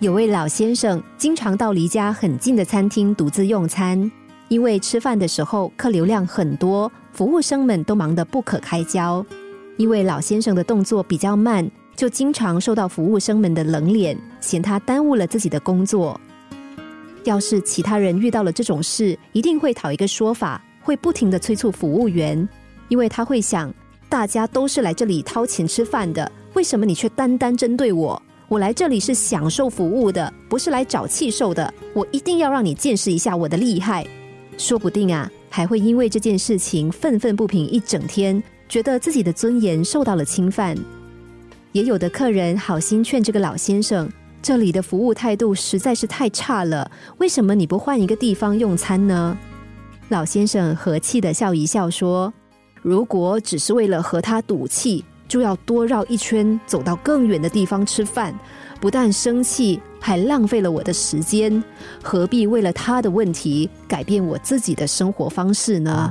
有位老先生经常到离家很近的餐厅独自用餐，因为吃饭的时候客流量很多，服务生们都忙得不可开交。因为老先生的动作比较慢，就经常受到服务生们的冷脸，嫌他耽误了自己的工作。要是其他人遇到了这种事，一定会讨一个说法，会不停的催促服务员，因为他会想，大家都是来这里掏钱吃饭的，为什么你却单单针对我？我来这里是享受服务的，不是来找气受的。我一定要让你见识一下我的厉害。说不定啊，还会因为这件事情愤愤不平一整天，觉得自己的尊严受到了侵犯。也有的客人好心劝这个老先生，这里的服务态度实在是太差了，为什么你不换一个地方用餐呢？老先生和气的笑一笑说：“如果只是为了和他赌气。”就要多绕一圈，走到更远的地方吃饭，不但生气，还浪费了我的时间。何必为了他的问题改变我自己的生活方式呢？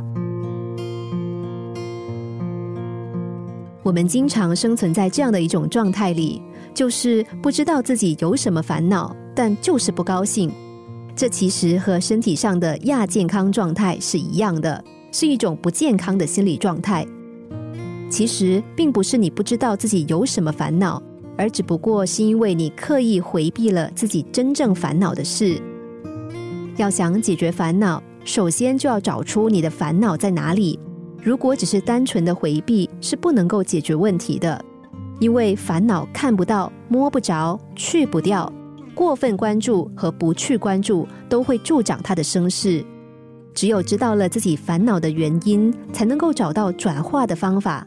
我们经常生存在这样的一种状态里，就是不知道自己有什么烦恼，但就是不高兴。这其实和身体上的亚健康状态是一样的，是一种不健康的心理状态。其实并不是你不知道自己有什么烦恼，而只不过是因为你刻意回避了自己真正烦恼的事。要想解决烦恼，首先就要找出你的烦恼在哪里。如果只是单纯的回避，是不能够解决问题的，因为烦恼看不到、摸不着、去不掉。过分关注和不去关注，都会助长它的声势。只有知道了自己烦恼的原因，才能够找到转化的方法。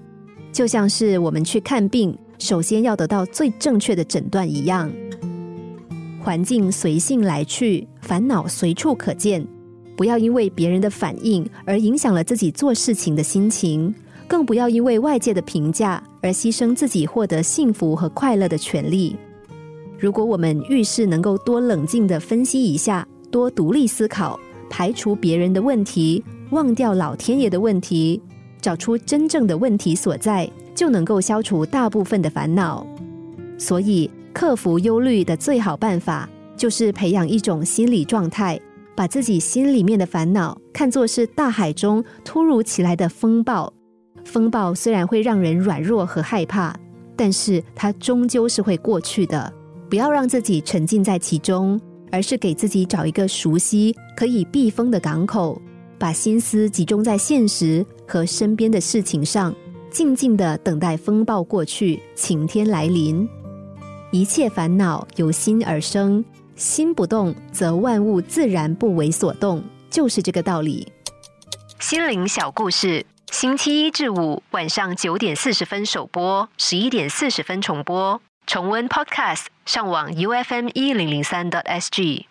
就像是我们去看病，首先要得到最正确的诊断一样。环境随性来去，烦恼随处可见。不要因为别人的反应而影响了自己做事情的心情，更不要因为外界的评价而牺牲自己获得幸福和快乐的权利。如果我们遇事能够多冷静的分析一下，多独立思考，排除别人的问题，忘掉老天爷的问题。找出真正的问题所在，就能够消除大部分的烦恼。所以，克服忧虑的最好办法，就是培养一种心理状态，把自己心里面的烦恼看作是大海中突如其来的风暴。风暴虽然会让人软弱和害怕，但是它终究是会过去的。不要让自己沉浸在其中，而是给自己找一个熟悉、可以避风的港口。把心思集中在现实和身边的事情上，静静的等待风暴过去，晴天来临。一切烦恼由心而生，心不动，则万物自然不为所动，就是这个道理。心灵小故事，星期一至五晚上九点四十分首播，十一点四十分重播。重温 Podcast，上网 U F M 一零零三 t S G。